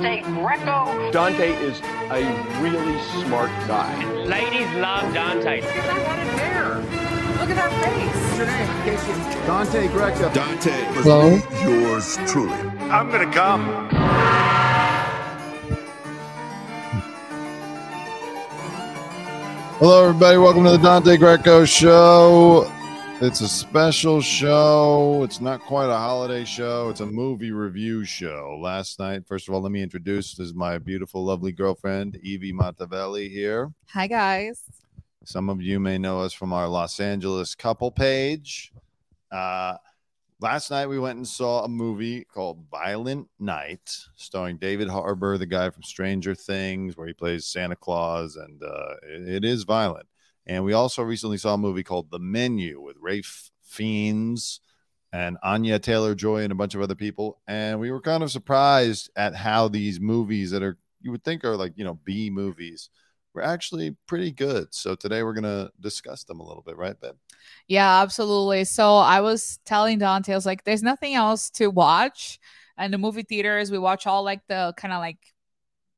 Dante Greco. Dante is a really smart guy. Ladies love Dante. Because I wanted hair. Look at our face. What's your name, Dante Greco. Dante. Hello? Yours truly. I'm gonna come. Hello, everybody. Welcome to the Dante Greco Show. It's a special show. It's not quite a holiday show. It's a movie review show. Last night, first of all, let me introduce this is my beautiful, lovely girlfriend, Evie Matavelli here. Hi guys. Some of you may know us from our Los Angeles couple page. Uh, last night, we went and saw a movie called Violent Night, starring David Harbour, the guy from Stranger Things, where he plays Santa Claus, and uh, it, it is violent. And we also recently saw a movie called The Menu with Ralph Fiennes and Anya Taylor Joy and a bunch of other people. And we were kind of surprised at how these movies that are, you would think are like, you know, B movies, were actually pretty good. So today we're going to discuss them a little bit, right, Ben? Yeah, absolutely. So I was telling Dante, I was like, there's nothing else to watch. And the movie theaters, we watch all like the kind of like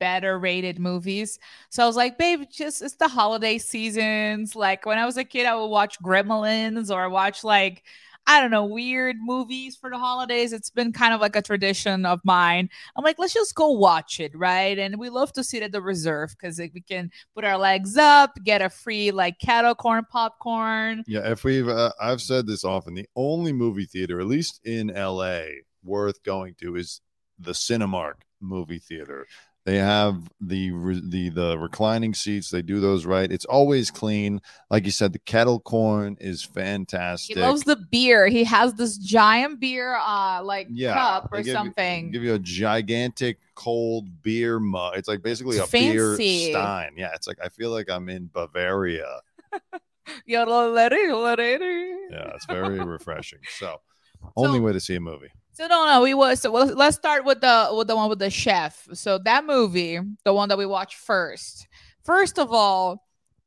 better rated movies. So I was like, babe, just it's the holiday seasons. Like when I was a kid, I would watch Gremlins or watch like I don't know, weird movies for the holidays. It's been kind of like a tradition of mine. I'm like, let's just go watch it, right? And we love to sit at the reserve because we can put our legs up, get a free like kettle corn popcorn. Yeah, if we've, uh, I've said this often, the only movie theater, at least in LA, worth going to is the Cinemark movie theater. They have the the the reclining seats. They do those right. It's always clean. Like you said, the kettle corn is fantastic. He loves the beer. He has this giant beer, uh, like Yeah, cup or give you- something. give you a gigantic cold beer mug. It's like basically It's a beer stein. Yeah, it's like I feel like I'm in Bavaria. Yeah, it's very refreshing. So, only way to see a movie. So no, no, we was so let's start with the with the one with the chef. So that movie, the one that we watched first. First of all,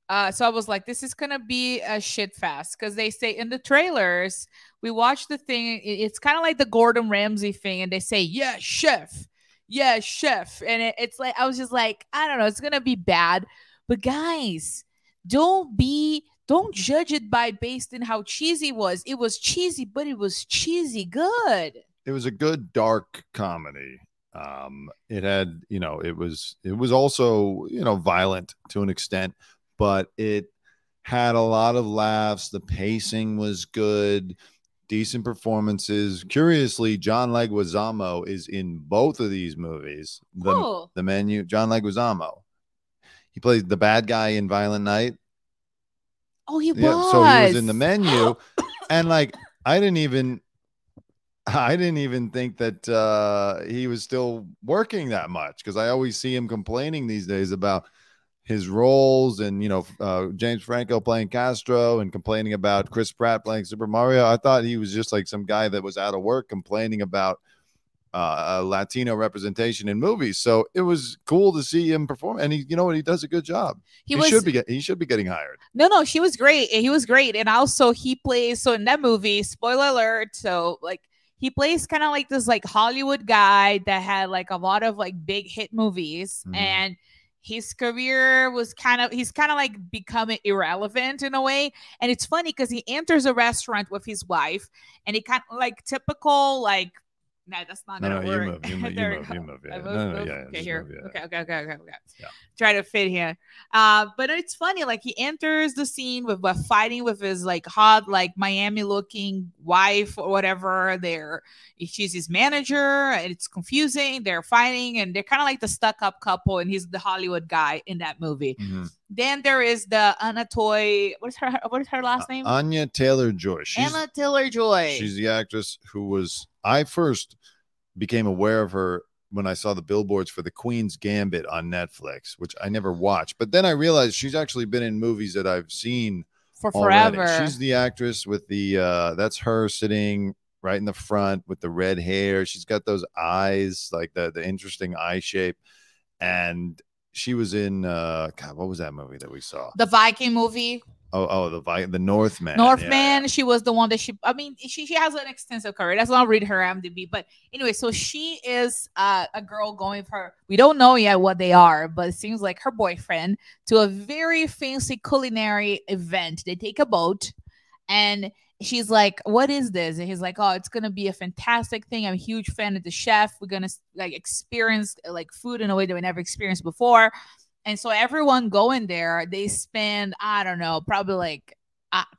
uh, so I was like, this is gonna be a shit fest because they say in the trailers we watch the thing. It's kind of like the Gordon Ramsay thing, and they say, "Yeah, chef, yeah, chef," and it, it's like I was just like, I don't know, it's gonna be bad. But guys, don't be don't judge it by based in how cheesy it was. It was cheesy, but it was cheesy good. It was a good dark comedy. Um it had you know it was it was also you know violent to an extent but it had a lot of laughs. The pacing was good. Decent performances. Curiously john leguizamo is in both of these movies. The, Oh. the menu john leguizamo. He plays the bad guy in violent night. Oh, he was. yeah, so he was in the menu, and like I didn't even, I didn't even think that uh, he was still working that much because I always see him complaining these days about his roles and you know uh, James Franco playing Castro and complaining about Chris Pratt playing Super Mario. I thought he was just like some guy that was out of work complaining about uh, a Latino representation in movies. So it was cool to see him perform, and he, you know what, he does a good job. he He, was should be he should be getting hired. no, no. She was great. He was great, and also he plays. So in that movie, spoiler alert. So like he plays kind of like this like Hollywood guy that had like a lot of like big hit movies, Mhm. and his career was kind of he's kind of like becoming irrelevant in a way. And it's funny because he enters a restaurant with his wife, and he kind of like typical like. No, that's not gonna no, you work. move, you move, you There move, go. you move, yeah, I move, No, no, move. yeah, Okay, here. move, yeah. Okay, okay, okay, okay, okay. Yeah. Try to fit here. Uh, but it's funny, like he enters the scene with, with fighting with his like hot, like Miami looking wife or whatever. They're she's his manager, and it's confusing. They're fighting, and they're kind of like the stuck up couple, and he's the Hollywood guy in that movie. Mhm. Then there is the Anatoy. What is her? What is her last name? Anya Taylor Joy. She's Anna Taylor Joy. she's the actress who was I first became aware of her when I saw the billboards for the Queen's Gambit on Netflix, which I never watched. But then I realized she's actually been in movies that I've seen for already. forever. She's the actress with the uh that's her sitting right in the front with the red hair. She's got those eyes, like the the interesting eye shape. And she was in uh God, what was that movie that we saw? The Viking movie, Oh, oh, the Vi- the Northman. Northman. Yeah, She was the one that she. I mean, she she has an extensive career. That's not read her IMDb, but anyway, so she is uh, a girl going for. We don't know yet what they are, but it seems like her boyfriend to a very fancy culinary event. They take a boat, and she's like, "What is this?" And he's like, "Oh, it's gonna be a fantastic thing. I'm a huge fan of the chef. We're gonna like experience like food in a way that we never experienced before." And so everyone going there, they spend, I don't know, probably like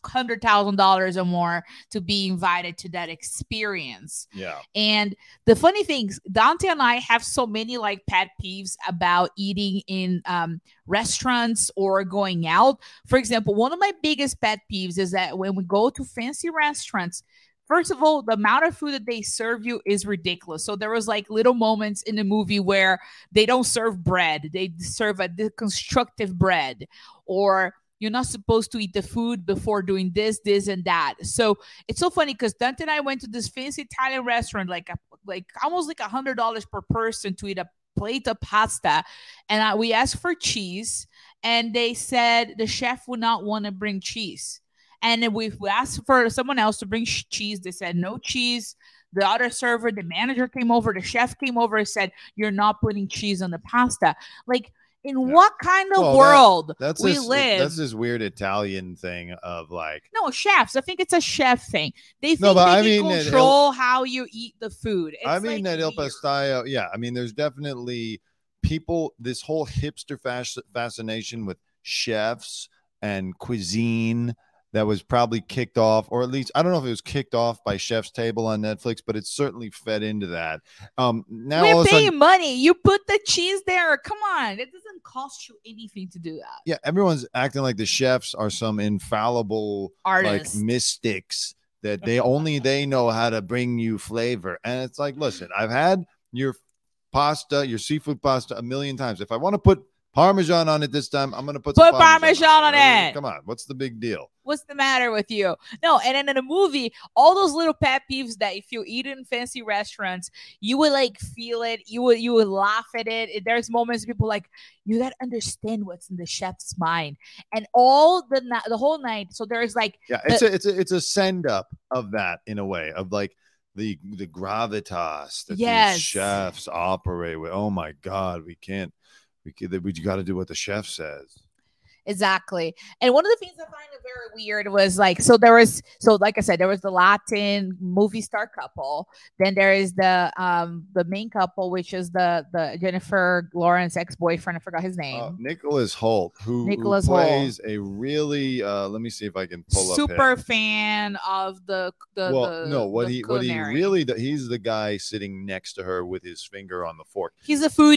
hundred thousand dollars or more to be invited to that experience. yeah. And the funny things, Dante and I have so many like pet peeves about eating in um, restaurants or going out. For example, one of my biggest pet peeves is that when we go to fancy restaurants, First of all, the amount of food that they serve you is ridiculous. So there was like little moments in the movie where they don't serve bread; they serve a deconstructive bread, or you're not supposed to eat the food before doing this, this, and that. So it's so funny because Dante and I went to this fancy Italian restaurant, like a, like almost like a hundred dollars per person to eat a plate of pasta, and I, we asked for cheese, and they said the chef would not want to bring cheese. And we asked for someone else to bring cheese. They said no cheese. The other server, the manager came over, the chef came over and said, You're not putting cheese on the pasta. Like, in Yeah. what kind of Well, that- world That's we this, live? That's this weird Italian thing of like no, chefs. I think it's a chef thing. They think No, but they I can mean, control how you eat the food. I mean like, that El weird. Pastillo, yeah. I mean, there's definitely people. This whole hipster fas- fascination with chefs and cuisine that was probably kicked off, or at least I don't know if it was kicked off by Chef's Table on Netflix, but it certainly fed into that. Um, now We're a sudden, money. You put the cheese there. Come on. It doesn't cost you anything to do that. yeah, everyone's acting like the chefs are some infallible like Artists. mystics that they only they know how to bring you flavor. And it's like, listen, I've had your pasta, your seafood pasta a million times. If I want to put Parmesan on it this time, I'm gonna put some Put Parmesan on I it. Come on, what's the big deal? What's the matter with you? No, and then in a movie, all those little pet peeves that if you eat in fancy restaurants, you would like feel it. You would you would laugh at it. There's moments people like you gotta understand what's in the chef's mind, and all the the whole night. So there's like Yeah, it's a it's a it's a send up of that in a way of like the the gravitas that Yes. these chefs operate with. Oh my god, we can't we we got to do what the chef says. Exactly. And one of the things I find very weird was like, so there was, so like I said, there was the Latin movie star couple. Then there is the um the main couple, which is the the Jennifer Lawrence ex boyfriend. I forgot his name. Uh, Nicholas Hoult, who, who Nicholas Hoult. plays a really uh, let me see if I can pull up. Super fan of the the. well, the, no, what he what he really he's the guy sitting next to her with his finger on the fork. He's a foodie.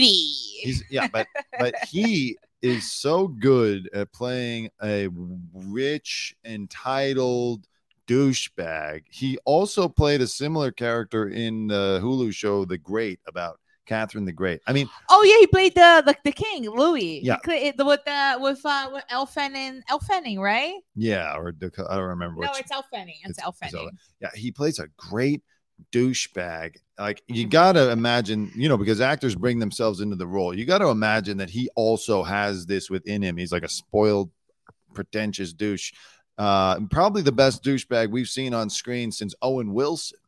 He's yeah, but but he is so good at playing a rich, entitled douchebag. He also played a similar character in the Hulu show The Great about Catherine the Great. I mean, oh yeah, he played the the, the king Louis. Yeah. He played with the with uh with Elle Fanning, Elle Fanning, right? yeah, or I don't remember no, which. it's Fanning. It's, it's- Elle it's Elle- Fanning. yeah, he plays a great douchebag. Like you gotta imagine, you know, because actors bring themselves into the role. You gotta imagine that he also has this within him. He's like a spoiled, pretentious douche. Uh, probably the best douchebag we've seen on screen since Owen Wilson.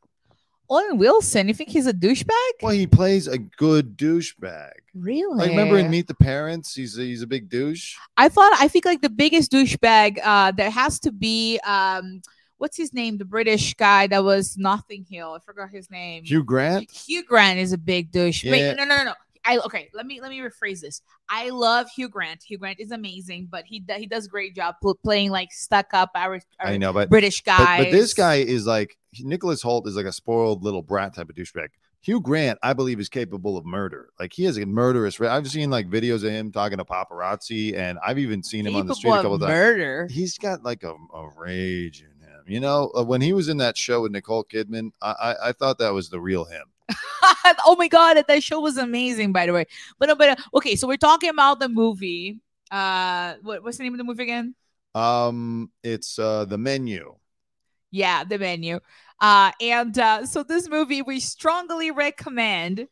Owen Wilson, you think he's a douchebag? Well, he plays a good douchebag. Really? Like remember in Meet the Parents, he's a, he's a big douche. I thought I think like the biggest douchebag uh there has to be um what's his name? The British guy that was Notting Hill. I forgot his name. Hugh Grant. Hugh Grant is a big douche. Yeah. Wait, no, no, no, no. I okay. Let me let me rephrase this. I love Hugh Grant. Hugh Grant is amazing, but he he does a great job playing like stuck up Irish, I know, but British But, but this guy is like Nicholas Hoult is like a spoiled little brat type of douchebag. Hugh Grant, I believe, is capable of murder. Like he has a murderous. I've seen like videos of him talking to paparazzi, and I've even seen him on the street a couple of times. murder. He's got like a, a rage him. You know, uh, when he was in that show with Nicole Kidman, I, I I thought that was the real him. oh my god, that show was amazing, by the way. But no, but uh, okay, so we're talking about the movie. Uh, what, what's the name of the movie again? Um, it's uh the menu. Yeah, the menu. Uh, and uh, so this movie we strongly recommend.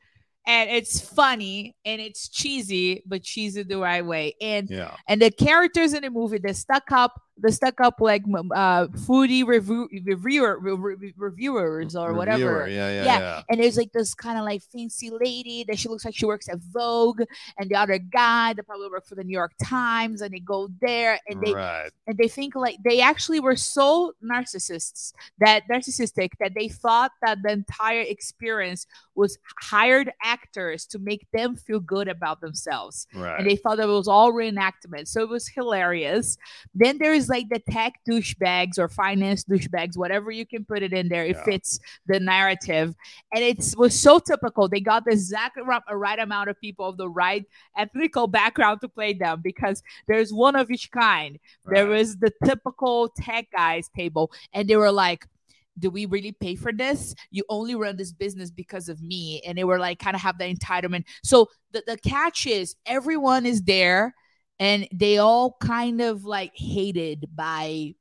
and it's funny and it's cheesy, but cheesy the right way. And Yeah. and the characters in the movie, the stuck up, the stuck up like uh foodie review reviewer re- re- reviewers or Reviewer, whatever. Yeah, yeah, Yeah, yeah. And there's like this kind of like fancy lady that she looks like she works at Vogue, and the other guy that probably work for the New York Times, and they go there and they right. and they think like they actually were so narcissists that narcissistic that they thought that the entire experience was hired actors to make them feel good about themselves Right. and they thought that it was all reenactment so it was hilarious then there is like the tech douchebags or finance douchebags whatever you can put it in there it Yeah. fits the narrative and it was so typical they got the exact right amount of people of the right ethnical background to play them because there's one of each kind there was the typical tech guys table, and they were like, "Do we really pay for this? You only run this business because of me." And they were like, kind of have the entitlement. So the the catch is everyone is there, and they all kind of like hated by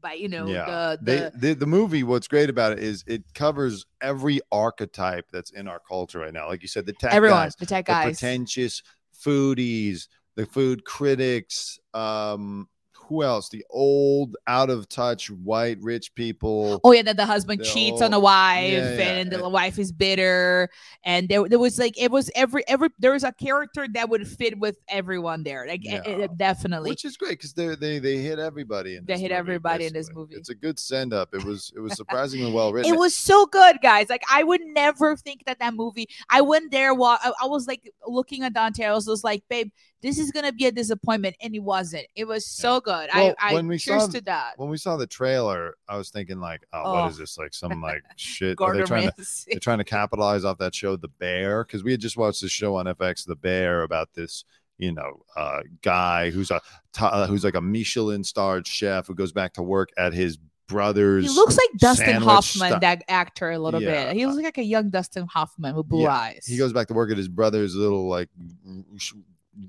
by you know Yeah. the They, the the the movie. What's great about it is it covers every archetype that's in our culture right now. Like you said, the tech everyone guys, the tech the guys. pretentious foodies, the food critics. Um, who else? The old, out of touch, white, rich people. Oh yeah, that the husband They're cheats all- on the wife, Yeah, yeah, and the and- wife is bitter, and there, there was like it was every every there was a character that would fit with everyone there, like eh, eh, Yeah. definitely. Which is great because they they they hit everybody. In They this hit movie, everybody in this movie. It's a good send up. It was it was surprisingly well written. It was so good, guys. Like I would never think that that movie. I went there while I, I was like looking at Dante. I was just like, babe, this is gonna be a disappointment, and it wasn't. It was so good. Well, I I when we cheers saw- to that. when we saw the trailer, I was thinking like, oh, Oh. what is this? Like some like shit? Are they trying to they're trying to capitalize off that show, The Bear? Because we had just watched this show on FX, The Bear, about this you know uh, guy who's a uh, who's like a Michelin starred chef who goes back to work at his brother's. He looks like Dustin Hoffman, sta- that actor, a little Yeah. bit. He looks like a young Dustin Hoffman with blue Yeah. eyes. he goes back to work at his brother's little like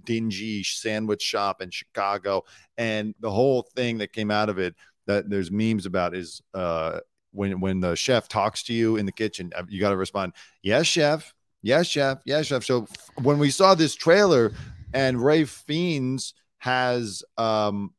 dingy sandwich shop in Chicago, and the whole thing that came out of it that there's memes about is uh when when the chef talks to you in the kitchen, uh, you got to respond, "Yes, chef. Yes, chef. Yes, chef." So when we saw this trailer, and Ray Fiennes has um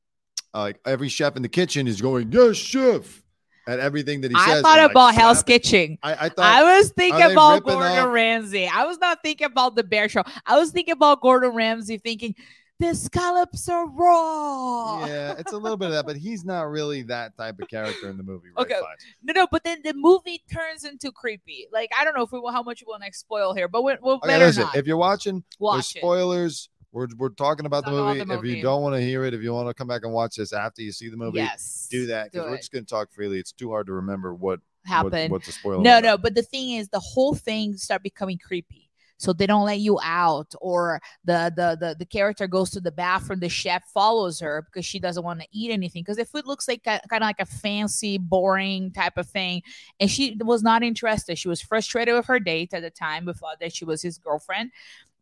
like every chef in the kitchen is going, "Yes, chef," at everything that he says. I says. thought about Hell's slapping. Kitchen. I, I thought I was thinking about Gordon off- Ramsay. I was not thinking about the Bear Show. I was thinking about Gordon Ramsay, thinking the scallops are raw. yeah, it's a little bit of that, but he's not really that type of character in the movie. Ray Okay. Fiennes. No, no, but then the movie turns into creepy. Like I don't know if we will, how much we want to spoil here, but we'll, we'll Okay, better listen, if you're watching, there's watch it. spoilers. We're, we're talking about the Talk about movie. If you don't want to hear it, if you want to come back and watch this after you see the movie, Yes, do that because we're just going to talk freely. It's too hard to remember what what, what's a spoiler. No, about. no, but the thing is, the whole thing start becoming creepy. So they don't let you out, or the the the, the character goes to the bathroom. The chef follows her because she doesn't want to eat anything because the food looks like kind of like a fancy, boring type of thing, and she was not interested. She was frustrated with her date at the time. Thought that she was his girlfriend,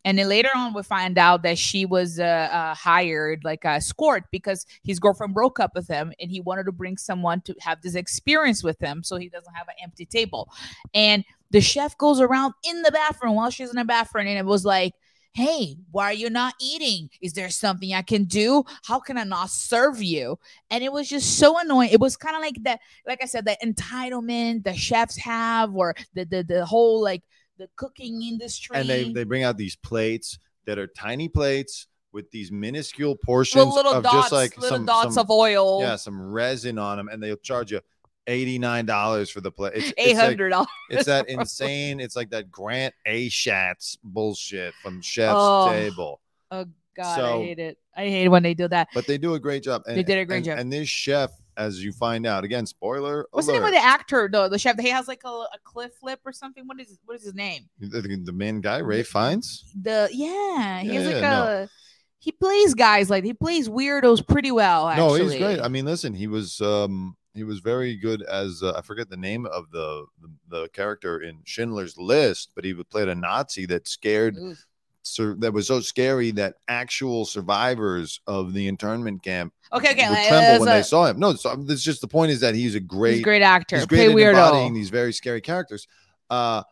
and then later on we find out that she was uh, uh, hired like a escort because his girlfriend broke up with him, and he wanted to bring someone to have this experience with him, so he doesn't have an empty table. And the chef goes around in the bathroom while she's in the bathroom and it was like hey why are you not eating? Is there something i can do? How can i not serve you? And it was just so annoying. It was kind of like that like i said the entitlement the chefs have or the the, the whole like the cooking industry And they they bring out these plates that are tiny plates with these minuscule portions with little of dots just like little some, dots some of oil yeah some resin on them, and they'll charge you eighty nine dollars for the plate. It's, it's like- $800 it's that insane. It's like that Grant Achatz bullshit from Chef's Oh. Table. oh god So- i hate it i hate when they do that But they do a great job. And, They did a great and- job. And this chef, as you find out, again, spoiler what's the name of the actor though the chef he has like a, a cliff lip or something what is what is his name the, the main guy, Ray Fiennes. the yeah, he's Yeah, like yeah, a he plays guys like he plays weirdos pretty well. Actually. No, he's great. I mean, listen, he was um he was very good as uh, I forget the name of the, the the character in Schindler's List, but he played a Nazi that scared. Sur- that was so scary that actual survivors of the internment camp okay, okay, would tremble when a- they saw him. No, so this just the point is that he's a great, he's a great actor. he's great at embodying these very scary characters. Uh,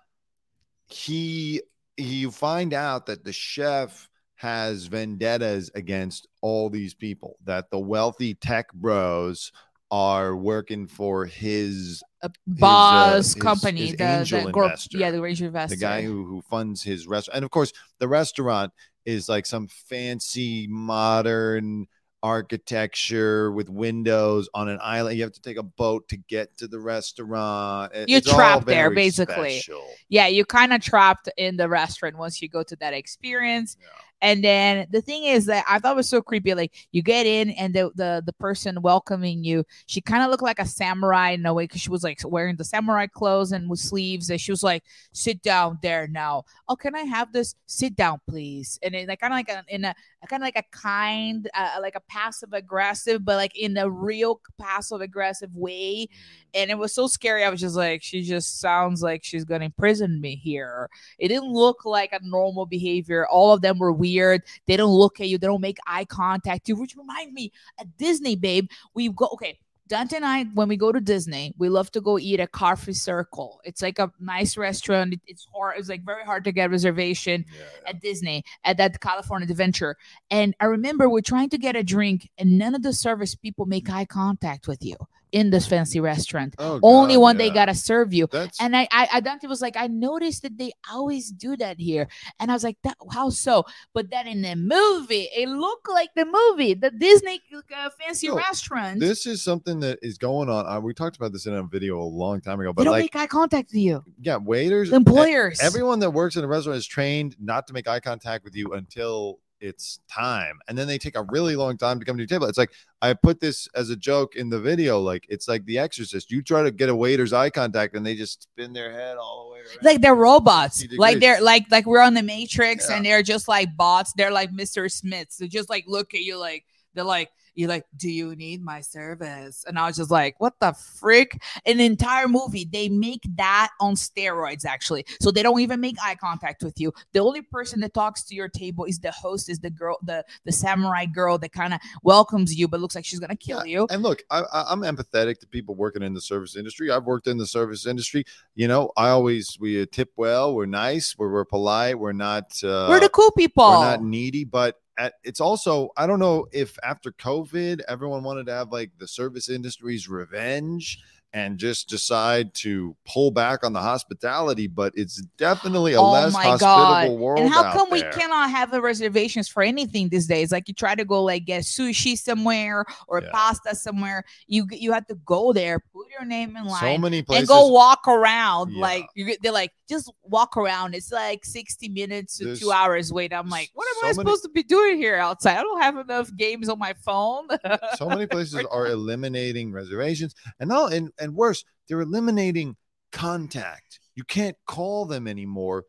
he you find out that the chef has vendettas against all these people, that the wealthy tech bros are working for his A uh, boss his- company, his the, angel the corp- yeah, the angel investor. the guy who who funds his restaurant and of course the restaurant is like some fancy modern architecture with windows on an island you have to take a boat to get to the restaurant It- You're trapped there, basically. special. yeah, you're kind of trapped in the restaurant once you go to that experience. Yeah. And then the thing is that I thought it was so creepy. Like you get in, and the the, the person welcoming you, she kind of looked like a samurai in a way because she was like wearing the samurai clothes and with sleeves. And she was like, "Sit down there now. Oh, can I have this? Sit down, please." And it like kind of like a, in a kind of like a kind, uh, like a passive aggressive, but like in a real passive aggressive way. And it was so scary. I was just like, she just sounds like she's gonna imprison me here. It didn't look like a normal behavior. All of them were weird. They don't look at you. They don't make eye contact. You, which remind me, at Disney, babe, we go. Okay, Dante and I, when we go to Disney, we love to go eat at Carthay Circle. It's like a nice restaurant. It's hard. It's like very hard to get reservation Yeah. at Disney at that California Adventure. And I remember we're trying to get a drink, and none of the service people make eye contact with you in this fancy restaurant. Oh, Only God, when they gotta serve you. that's And I, I, I Dante was like, I noticed that they always do that here, and I was like, that how so? But then in the movie, it looked like the movie, the Disney uh, fancy No, restaurant. this is something that is going on uh, we talked about this in a video a long time ago they but don't like make eye contact with you. yeah waiters employers. everyone that works in a restaurant is trained not to make eye contact with you until it's time. And then they take a really long time to come to your table. It's like i put this as a joke in the video like it's like the exorcist. You try to get a waiter's eye contact and they just spin their head all the way around. like they're robots. Like they're like like we're on the matrix Yeah. and they're just like bots. They're like mr smiths. They just like look at you like they're like you're like do you need my service and i was just like what the frick an entire movie they make that on steroids actually so they don't even make eye contact with you the only person that talks to your table is the host is the girl the the samurai girl that kind of welcomes you but looks like she's gonna kill you And look, I, I, I'm empathetic to people working in the service industry. I've worked in the service industry. You know, I always we uh, tip well. We're nice. We're, we're polite. We're not. Uh, we're the cool people We're not needy, but at, it's also I don't know if after COVID everyone wanted to have like the service industry's revenge and just decide to pull back on the hospitality, but it's definitely a oh less hospitable world. Oh And how come we there. cannot have the reservations for anything these days? Like you try to go like get sushi somewhere or Yeah. pasta somewhere, you you have to go there, put your name in line, So many and go walk around. Yeah. Like you, get- they're like just walk around. It's like sixty minutes to There's two hours wait. I'm like, what am so I many- supposed to be doing here outside? I don't have enough games on my phone. so many places are eliminating reservations and no and, and worse they're eliminating contact you can't call them anymore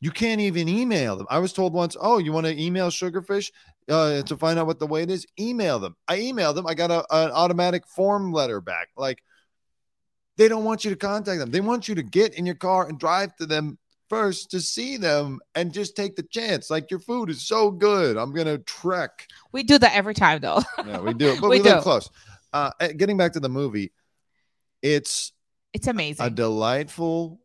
you can't even email them i was told once oh you want to email sugarfish uh, to find out what the wait is email them i emailed them i got a, an automatic form letter back like they don't want you to contact them they want you to get in your car and drive to them first to see them and just take the chance like your food is so good i'm gonna trek we do that every time though. yeah, we do, but We we, live close. Uh, eh, getting back to the movie, it's It's amazing. a delightful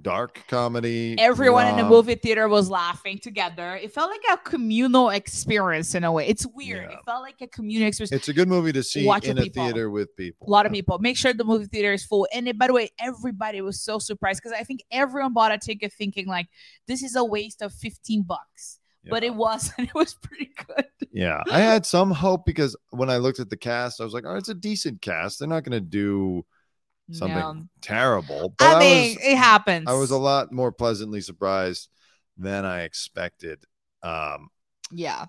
dark comedy. Everyone in the um, movie theater was laughing together. It felt like a communal experience in a way. It's weird. Yeah. It felt like a communal experience. It's a good movie to see Watch in with a theater with people. a lot of people. Make sure the movie theater is full. And then, by the way, everybody was so surprised because I think everyone bought a ticket thinking like this is a waste of 15 bucks. But it wasn't. It was pretty good. yeah, I had some hope because when I looked at the cast, I was like, "Oh, it's a decent cast. They're not going to do something No. terrible." But I I, mean, was, it happens. I was a lot more pleasantly surprised than I expected. Um, Yeah.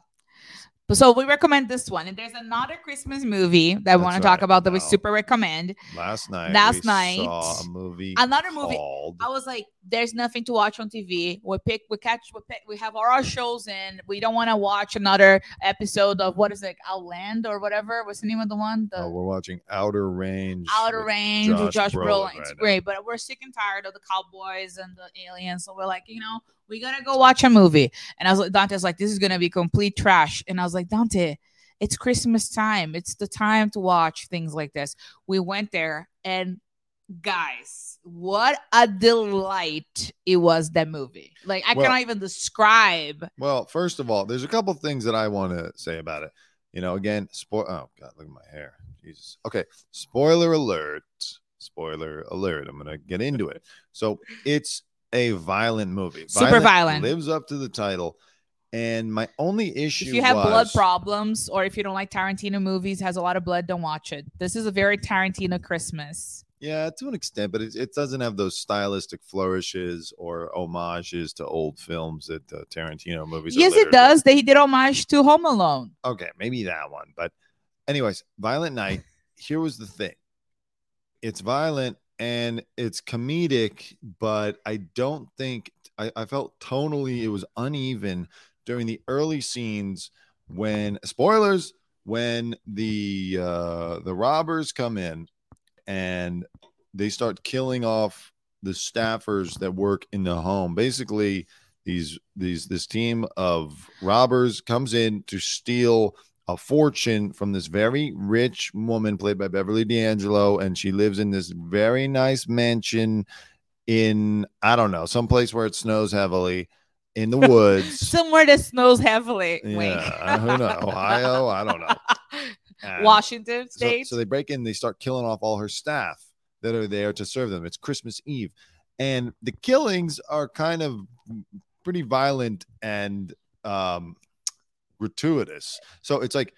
So we recommend this one. And there's another Christmas movie that That's want to talk about that we super recommend. last night, Last we night, saw a movie. Another movie. called I was like, there's nothing to watch on TV. We pick, we catch, we pick, we have all our shows in. We don't want to watch another episode of what is it, Outland or whatever. What's the name of the one? The Oh, we're watching Outer Range. Outer with Range with Josh Josh Brolin Brolin. right It's now. great, but we're sick and tired of the cowboys and the aliens. So we're like, you know, we gotta go watch a movie. And I was like, Dante's like, this is gonna be complete trash. And I was like, Dante, it's Christmas time. It's the time to watch things like this. We went there and guys, what a delight it was that movie. Like I Well- cannot even describe. Well, first of all, there's a couple things that I want to say about it. You know, again, spoil. Oh God, look at my hair. Jesus. Okay, spoiler alert. Spoiler alert. I'm gonna get into it. So it's a violent movie. Super violent. Lives up to the title. And my only issue. If you have blood problems or if you don't like Tarantino movies, has a lot of blood, don't watch it. This is a very Tarantino Christmas. Yeah, to an extent, but it, it doesn't have those stylistic flourishes or homages to old films that uh, Tarantino movies. yes, it does. They did homage to Home Alone. Okay, maybe that one. But, anyways, Violent Night. Here was the thing it's violent and it's comedic, but I don't think I, I felt tonally it was uneven during the early scenes when spoilers when the uh the robbers come in and they start killing off the staffers that work in the home. Basically these these this team of robbers comes in to steal a fortune from this very rich woman played by Beverly D'Angelo and she lives in this very nice mansion in I don't know some place where it snows heavily in the woods Somewhere that snows heavily. Yeah who knows Ohio I don't know And Washington so, State. so they break in, they start killing off all her staff that are there to serve them. It's Christmas Eve. And the killings are kind of pretty violent and um gratuitous. So it's like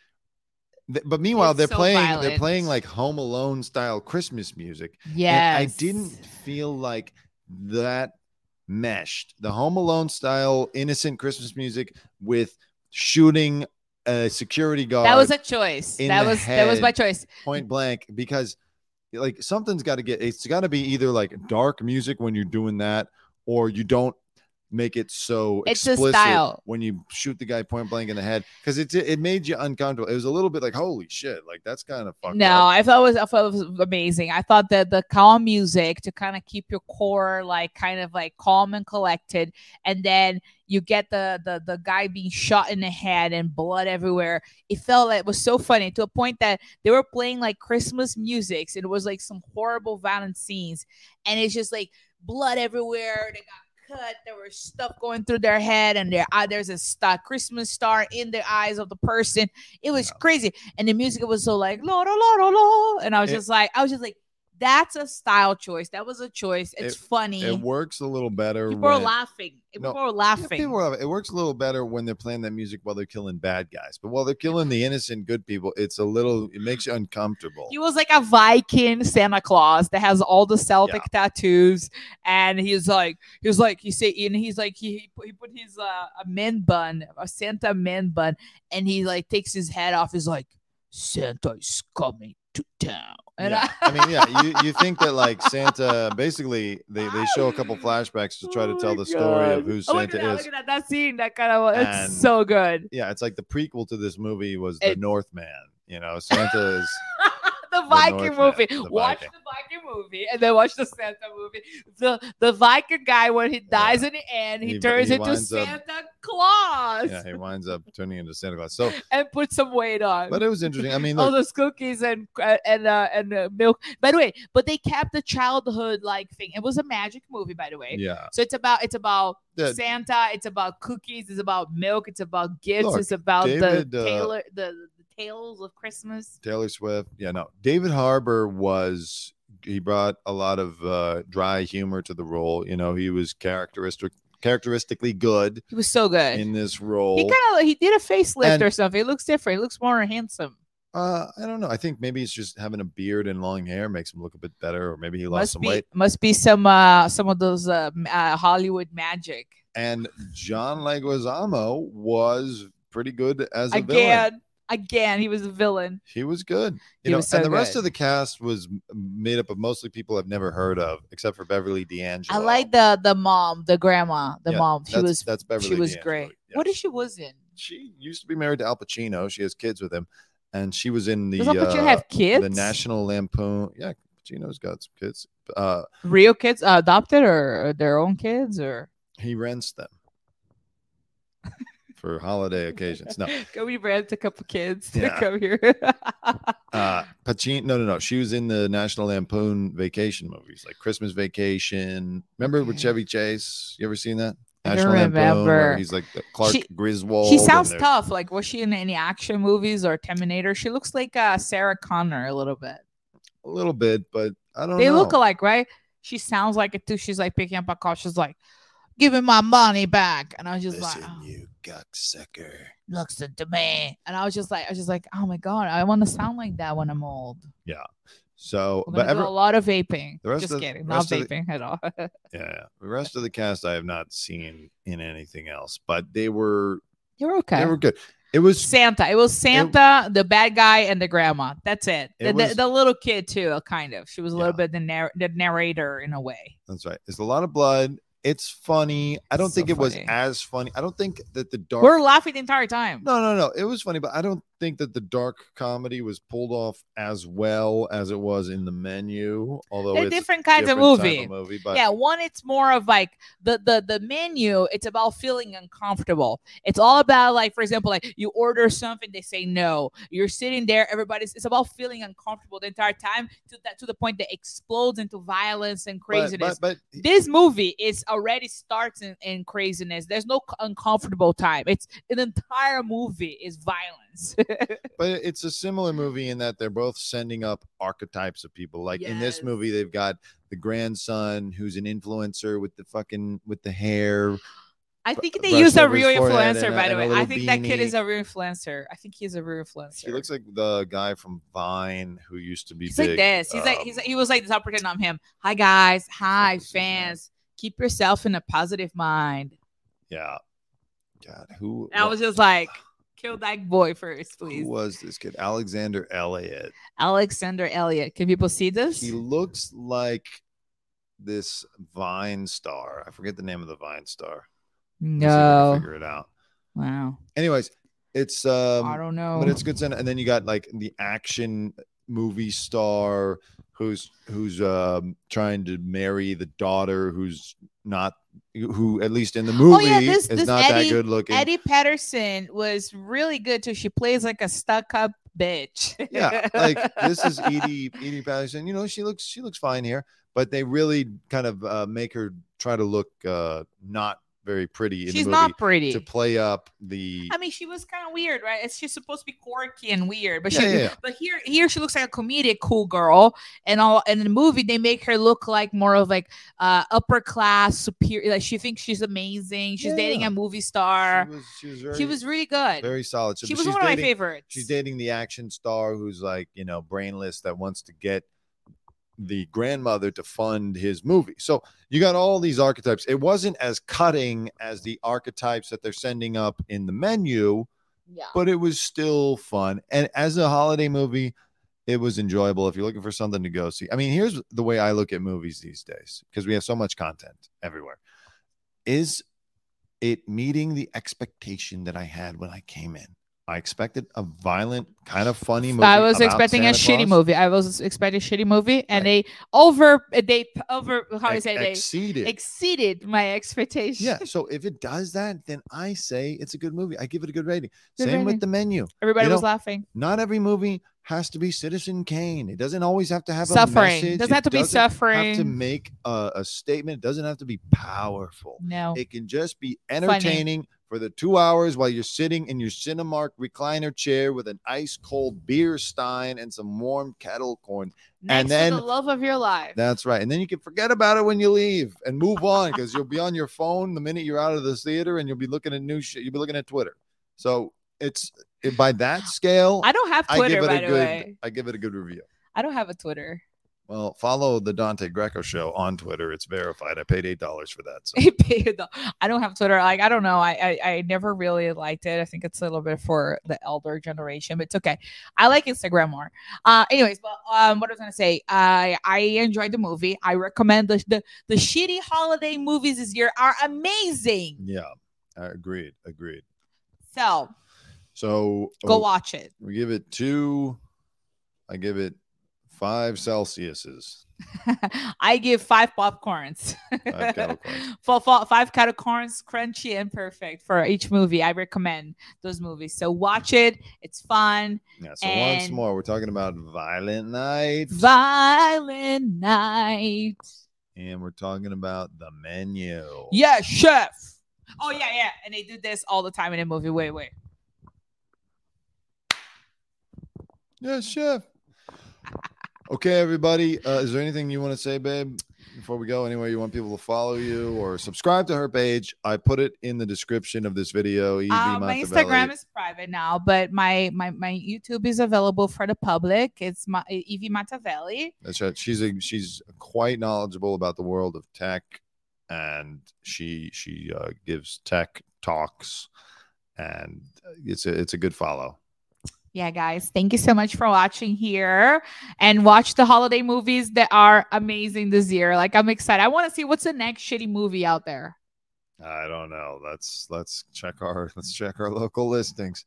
but meanwhile It's they're so playing they're playing like home alone style Christmas music. yeah I didn't feel like that meshed. The Home Alone style innocent Christmas music with shooting a security guard That was a choice. That was that was my choice. point blank because like something's got to get it's got to be either like dark music when you're doing that or you don't make it so It's a explicit style. when you shoot the guy point blank in the head because it it made you uncomfortable. It was a little bit like holy shit, like that's kind of fucked No, up. I thought it was I thought it was amazing. I thought that the calm music to kind of keep your core like kind of like calm and collected, and then you get the the the guy being shot in the head and blood everywhere. It felt like it was so funny to a point that they were playing like Christmas music. It was like some horrible violent scenes, and it's just like blood everywhere. They got cut. There was stuff going through their head, and their eye. There's a star, Christmas star in the eyes of the person. It was crazy, and the music was so like la la la la la, and I was It- just like, I was just like, that's a style choice. That was a choice. It's It- funny. It works a little better. People are laughing. No, People are Yeah, laughing. people are- it works a little better when they're playing that music while they're killing bad guys, but while they're killing the innocent good people, it's a little. It makes you uncomfortable. He was like a Viking Santa Claus that has all the Celtic tattoos, and he's like, he's like, he say, and he's like, he he put, he put his uh, a man bun, a Santa man bun, and he like takes his head off. He's like, Santa is coming to town, and yeah. I, I mean, yeah, you, you think that like Santa basically they, they show a couple flashbacks to try to Oh tell the story of God. who Oh, look Santa at that, is. Look at that, that scene, that kind of, it's And- so good. Yeah, it's like the prequel to this movie was the Northman. You know, Santa is the Viking movie. the watch Viking. the Viking movie and then watch the Santa movie. The the Viking guy when he dies in the end, he, He- turns he into winds up- Santa Claus yeah, he winds up turning into Santa Claus. So, and puts some weight on. but it was interesting. I mean, all those cookies and and uh, and uh, milk. By the way, but they kept the childhood like thing. It was a magic movie, by the way. yeah, So it's about it's about Yeah. Santa. It's about cookies. It's about milk. It's about gifts. Look, it's about David, the uh, Taylor the, the tales of Christmas. Taylor Swift. Yeah, no, David Harbour was he brought a lot of uh, dry humor to the role. You know, he was characteristic characteristically good He was so good. in this role. He kind of he did a facelift And- or something. He looks different. He looks more handsome. Uh, I don't know. I think maybe it's just having a beard and long hair makes him look a bit better, or maybe he lost Must some be weight. must be some uh some of those uh, uh Hollywood magic. And John Leguizamo was pretty good as a villain. Again, he was a villain. He was good. He You know, was so and the rest of the cast was made up of mostly people I've never heard of, except for Beverly D'Angelo. I like the the mom, the grandma, the Yeah, mom. She was that's Beverly she was D'Angelo. great. Yeah, What if she- was in? She used to be married to Al Pacino. She has kids with him, and she was in the Does Al Pacino uh, have kids? the National Lampoon. Yeah, Pacino's got some kids. Uh, real kids, uh, adopted or their own kids, or he rents them for holiday occasions. No, can we rent a couple kids to Yeah. come here? uh, Pacino. No, no, no. She was in the National Lampoon vacation movies, like Christmas Vacation. Remember with Chevy Chase? You ever seen that? I don't remember. he's like the Clark She- Griswold. She sounds tough. Like, was she in any action movies or Terminator? She looks like uh, Sarah Connor a little bit. A little bit, but I don't They know. look alike, right? She sounds like it too. She's like picking up a call. She's like, "Give me my money back," and I was just Listen, like, oh, you sucker. "Looks to me," and I was just like, I was just like, "Oh my god, I want to sound like that when I'm old." Yeah. So, but gonna ever, do a lot of vaping. the rest Just of- kidding, the not of the- vaping at all. yeah, yeah, the rest of the cast I have not seen in anything else, but they were You're okay. they were good. It was Santa. It was Santa, the bad guy, and the grandma. That's it. It The, the- was- the little kid too, kind of. She was a little bit the, narr- the narrator in a way. that's right. It's a lot of blood. It's funny. I don't So think it was as funny. I don't think that the dark. We're laughing the entire time. no, no, no. It was funny, but I don't think that the dark comedy was pulled off as well as it was in the menu. Although They're it's different kinds of different type movie. movie, but yeah, one it's more of like the the the menu. It's about feeling uncomfortable. It's all about like, for example, like you order something, they say no. You're sitting there, everybody's. It's about feeling uncomfortable the entire time to that to the point that explodes into violence and craziness. but, but this movie is already starts in, in craziness. There's no uncomfortable time. It's an entire movie is but it's a similar movie in that they're both sending up archetypes of people. Like in this movie, they've got the grandson who's an influencer with the fucking with the hair. I think they use a real influencer, by the way. I think that kid is a real influencer. I think he's a real influencer. He looks like the guy from Vine who used to be he's big. like this. He's like um, he's he was like this. I'll pretend I'm him. Hi guys. Hi is his name? fans. Keep yourself in a positive mind. yeah. God, who? And I was just like, kill that boy first, please. who was this kid? Alexander Elliott. Alexander Elliott. Can people see this? He looks like this Vine star. I forget the name of the Vine star. Let me see if I can No. figure it out. Wow. Anyways, it's um I don't know. but it's good. And then you got like the action movie star who's who's um trying to marry the daughter who's not who at least in the movie Oh, yeah, this- is this not Eddie- that good looking. Edi Patterson was really good too. She plays like a stuck up bitch. yeah, like this is Edie Edi Patterson. You know, she looks she looks fine here, but they really kind of uh, make her try to look uh not very pretty in She's the movie not pretty. to play up the I mean, she was kind of weird, right? It's she's supposed to be quirky and weird, but Yeah, she, yeah, yeah. but here, here she looks like a comedic cool girl, and all. And in the movie, they make her look like more of like uh upper class, superior. Like she thinks she's amazing. She's dating a movie star. she was she was very, She was really good. very solid. So she was she's one of my favorites. She's dating the action star who's like, you know, brainless that wants to get the grandmother to fund his movie. So you got all these archetypes. It wasn't as cutting as the archetypes that they're sending up in the menu, yeah. but it was still fun. And as a holiday movie, it was enjoyable if you're looking for something to go see. I mean, here's the way I look at movies these days because we have so much content everywhere. Is it meeting the expectation that I had when I came in? I expected a violent, kind of funny movie. I was expecting a Santa shitty movie. I was expecting a shitty movie, and they over they over how do you say they exceeded. exceeded my expectations. yeah. So if it does that, then I say it's a good movie. I give it a good rating. Good Same rating. with the menu. Everybody You was know, laughing. Not every movie has to be Citizen Kane. It doesn't always have to have a Suffering. Doesn't It have to be doesn't Have to make a, a statement. It doesn't have to be powerful. No. It can just be entertaining for the two hours while you're sitting in your Cinemark recliner chair with an ice cold beer stein and some warm kettle corn. Next then- to the love of your life. That's right. And then you can forget about it when you leave and move on because you'll be on your phone the minute you're out of the theater and you'll be looking at new shit. You'll be looking at Twitter. So it's it, by that scale, I don't have I Twitter, give it by a the good way. I give it a good review. I don't have a Twitter. Well, follow the Dante Greco show on Twitter. It's verified. I paid eight dollars for that. So He paid I don't have Twitter. Like I don't know. I, I I never really liked it. I think it's a little bit for the elder generation, but it's okay. I like Instagram more. Uh, anyways, but um, what I was gonna say, I I enjoyed the movie. I recommend the the, the shitty holiday movies this year are amazing. yeah, I agreed. Agreed. So So go oh, watch it. We give it two. I give it five Celsiuses. I give five popcorns. Five for, for five kettle corns, crunchy and perfect for each movie. I recommend those movies. So watch it. It's fun. Yeah. So once more, we're talking about Violent Night, Violent night. and we're talking about the menu. Yeah, chef. Oh yeah, yeah. And they do this all the time in a movie. Wait, wait. Yes, chef. Okay, everybody. Uh, is there anything you want to say, babe, before we go? Anywhere you want people to follow you or subscribe to her page? I put it in the description of this video. Evie Uh, my Instagram is private now, but my my my YouTube is available for the public. It's my Evie Matavelli. That's right. She's a she's quite knowledgeable about the world of tech, and she she uh, gives tech talks, and it's a it's a good follow. Yeah, guys, thank you so much for watching here and watch the holiday movies that are amazing this year. Like, I'm excited. I want to see what's the next shitty movie out there. I don't know. Let's let's check our let's check our local listings.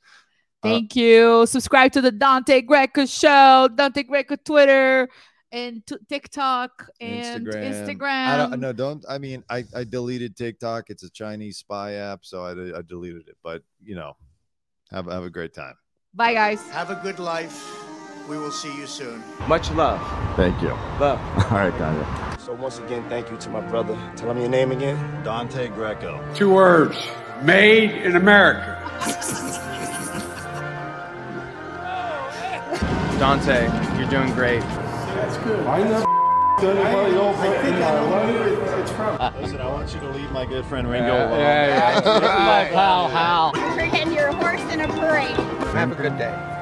Uh, Thank you. Subscribe to the Dante Greco show, Dante Greco Twitter and t- TikTok and Instagram. I don't no don't. I mean, I I deleted TikTok. It's a Chinese spy app, so I I deleted it. But you know, have have a great time. Bye, guys. Have a good life. We will see you soon. Much love. Thank you. Love. All right, Dante. So once again, thank you to my brother. Tell him your name again. Dante Greco. Two words made in America. Dante, you're doing great. that's Listen, I want you to leave my good friend Ringo alone. Yeah, yeah, my pal, Hal. pretend you're a horse in a parade. Have a good day.